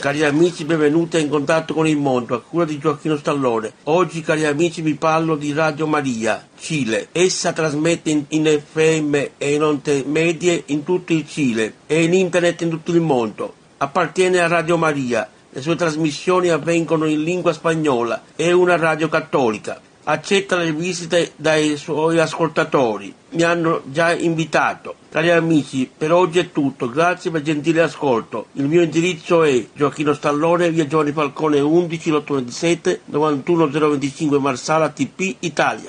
Cari amici, benvenuti a In Contatto con il Mondo, a cura di Gioacchino Stallone. Oggi, cari amici, vi parlo di Radio Maria, Cile. Essa trasmette in, in FM e in onde medie in tutto il Cile e in internet in tutto il mondo. Appartiene a Radio Maria. Le sue trasmissioni avvengono in lingua spagnola. È una radio cattolica accetta le visite dai suoi ascoltatori. Mi hanno già invitato. Cari amici, per oggi è tutto. Grazie per il gentile ascolto. Il mio indirizzo è Gioacchino Stallone, via Giovanni Falcone 11, 827 91025 Marsala TP Italia.